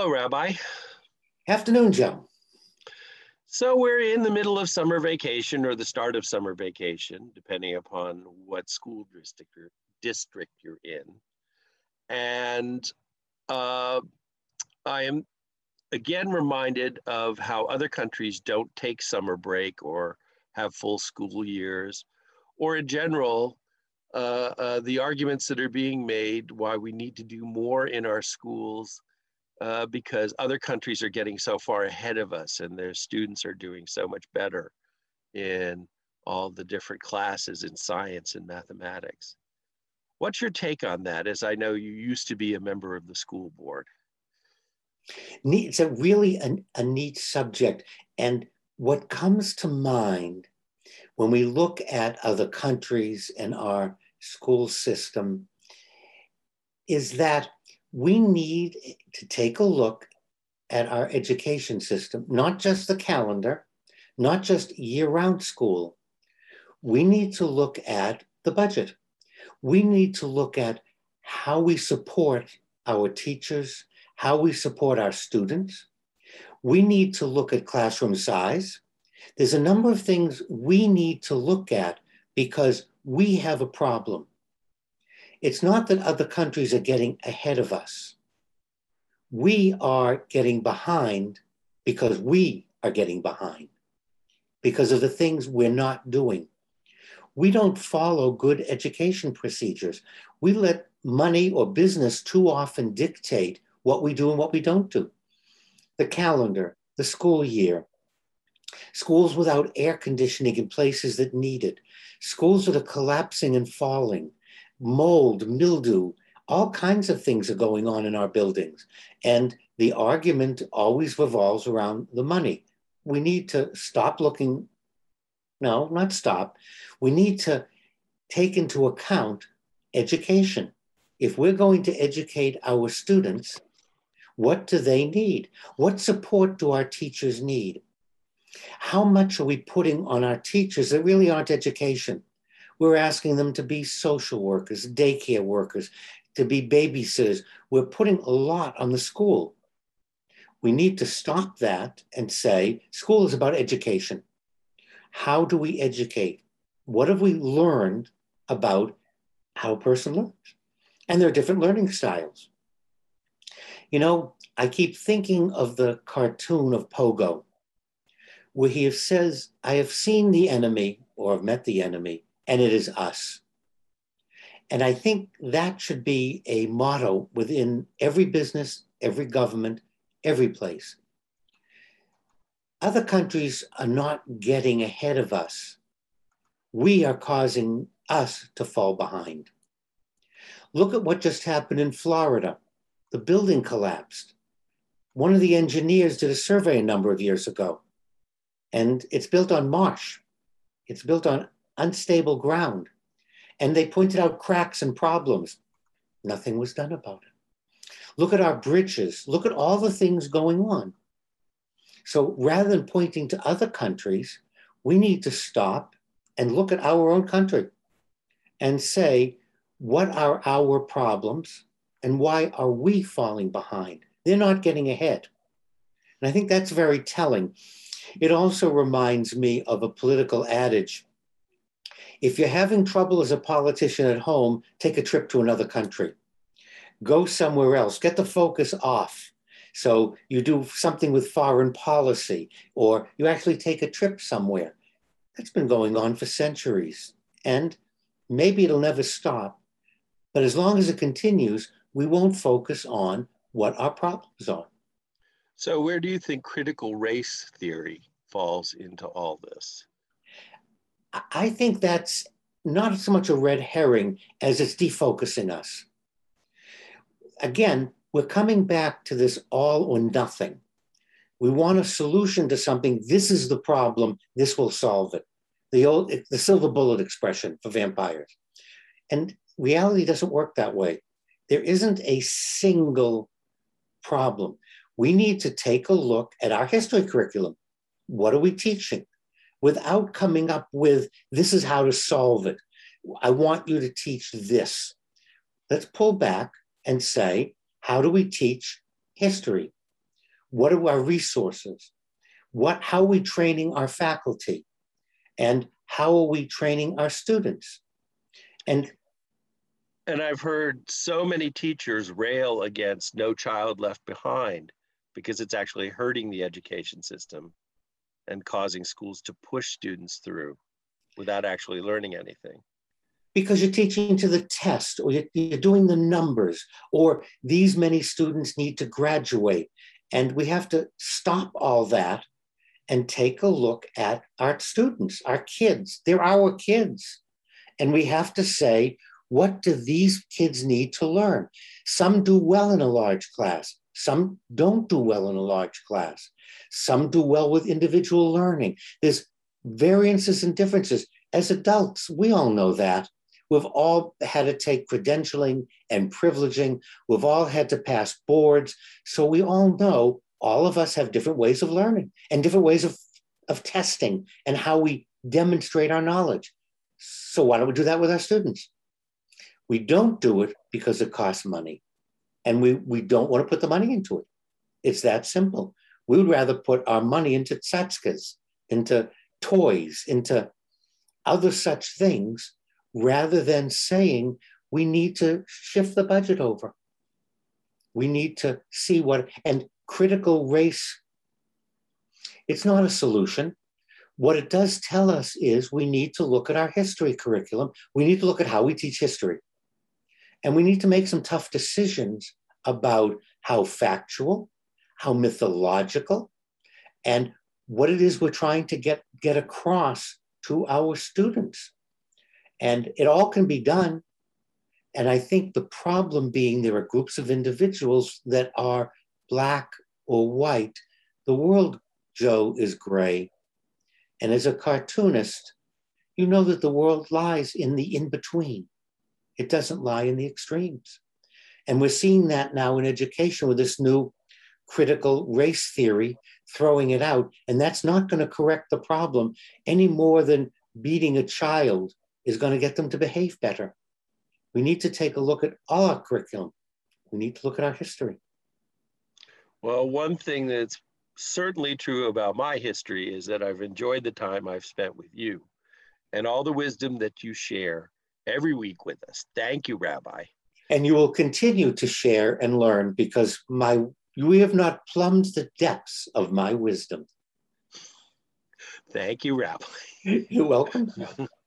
Hello, Rabbi. Afternoon, Joe. So we're in the middle of summer vacation or the start of summer vacation, depending upon what school district you're, district you're in. And uh, I am again reminded of how other countries don't take summer break or have full school years, or in general, uh, uh, the arguments that are being made why we need to do more in our schools uh, because other countries are getting so far ahead of us and their students are doing so much better in all the different classes in science and mathematics. What's your take on that, as I know you used to be a member of the school board? It's a really a, a neat subject. And what comes to mind when we look at other countries and our school system is that we need to take a look at our education system, not just the calendar, not just year round school. We need to look at the budget. We need to look at how we support our teachers, how we support our students. We need to look at classroom size. There's a number of things we need to look at because we have a problem. It's not that other countries are getting ahead of us. We are getting behind because we are getting behind, because of the things we're not doing. We don't follow good education procedures. We let money or business too often dictate what we do and what we don't do. The calendar, the school year, schools without air conditioning in places that need it, schools that are collapsing and falling, mold, mildew, all kinds of things are going on in our buildings. And the argument always revolves around the money. We need to stop looking, no, not stop. We need to take into account education. If we're going to educate our students, what do they need? What support do our teachers need? How much are we putting on our teachers that really aren't education? We're asking them to be social workers, daycare workers, to be babysitters. We're putting a lot on the school. We need to stop that and say school is about education. How do we educate? What have we learned about how a person learns? And there are different learning styles. You know, I keep thinking of the cartoon of Pogo, where he says, I have seen the enemy or have met the enemy, and it is us. And I think that should be a motto within every business, every government, every place. Other countries are not getting ahead of us. We are causing us to fall behind. Look at what just happened in Florida. The building collapsed. One of the engineers did a survey a number of years ago, and it's built on marsh. It's built on unstable ground. And they pointed out cracks and problems. Nothing was done about it. Look at our bridges. Look at all the things going on. So rather than pointing to other countries, we need to stop and look at our own country and say, what are our problems and why are we falling behind? They're not getting ahead. And I think that's very telling. It also reminds me of a political adage if you're having trouble as a politician at home, take a trip to another country. Go somewhere else, get the focus off. So you do something with foreign policy, or you actually take a trip somewhere. That's been going on for centuries. And maybe it'll never stop. But as long as it continues, we won't focus on what our problems are. So, where do you think critical race theory falls into all this? I think that's not so much a red herring as it's defocusing us. Again, we're coming back to this all or nothing. We want a solution to something. This is the problem. This will solve it. The old, the silver bullet expression for vampires. And reality doesn't work that way. There isn't a single problem. We need to take a look at our history curriculum. What are we teaching? Without coming up with this is how to solve it. I want you to teach this. Let's pull back and say, how do we teach history? What are our resources? What, how are we training our faculty? And how are we training our students? And and I've heard so many teachers rail against No Child Left Behind because it's actually hurting the education system and causing schools to push students through without actually learning anything. Because you're teaching to the test, or you're, doing the numbers, or these many students need to graduate. And we have to stop all that and take a look at our students, our kids. They're our kids. And we have to say, what do these kids need to learn? Some do well in a large class, some don't do well in a large class, some do well with individual learning. There's variances and differences. As adults, we all know that. We've all had to take credentialing and privileging. We've all had to pass boards. So we all know all of us have different ways of learning and different ways of, of testing and how we demonstrate our knowledge. So why don't we do that with our students? We don't do it because it costs money. And we, we don't want to put the money into it. It's that simple. We would rather put our money into tsatskas, into toys, into other such things, rather than saying we need to shift the budget over. We need to see what, and critical race, it's not a solution. What it does tell us is we need to look at our history curriculum. We need to look at how we teach history. And we need to make some tough decisions about how factual, how mythological, and what it is we're trying to get, get across to our students. And it all can be done. And I think the problem being there are groups of individuals that are Black or white. The world, Joe, is gray. And as a cartoonist, you know that the world lies in the in between. It doesn't lie in the extremes. And we're seeing that now in education with this new critical race theory, throwing it out. And that's not going to correct the problem any more than beating a child is going to get them to behave better. We need to take a look at all our curriculum. We need to look at our history. Well, one thing that's certainly true about my history is that I've enjoyed the time I've spent with you and all the wisdom that you share every week with us. Thank you, Rabbi. And you will continue to share and learn because my we have not plumbed the depths of my wisdom. Thank you, Rabbi. You're welcome.